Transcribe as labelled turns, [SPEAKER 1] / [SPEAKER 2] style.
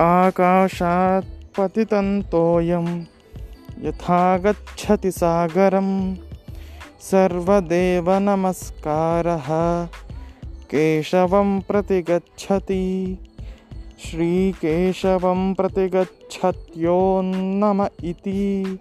[SPEAKER 1] आकाशात् पतितन्तोऽयं यथा गच्छति सागरं। सर्वदेवनमस्कारः केशवं प्रति गच्छति श्रीकेशवं प्रति गच्छत्योन्नम इति।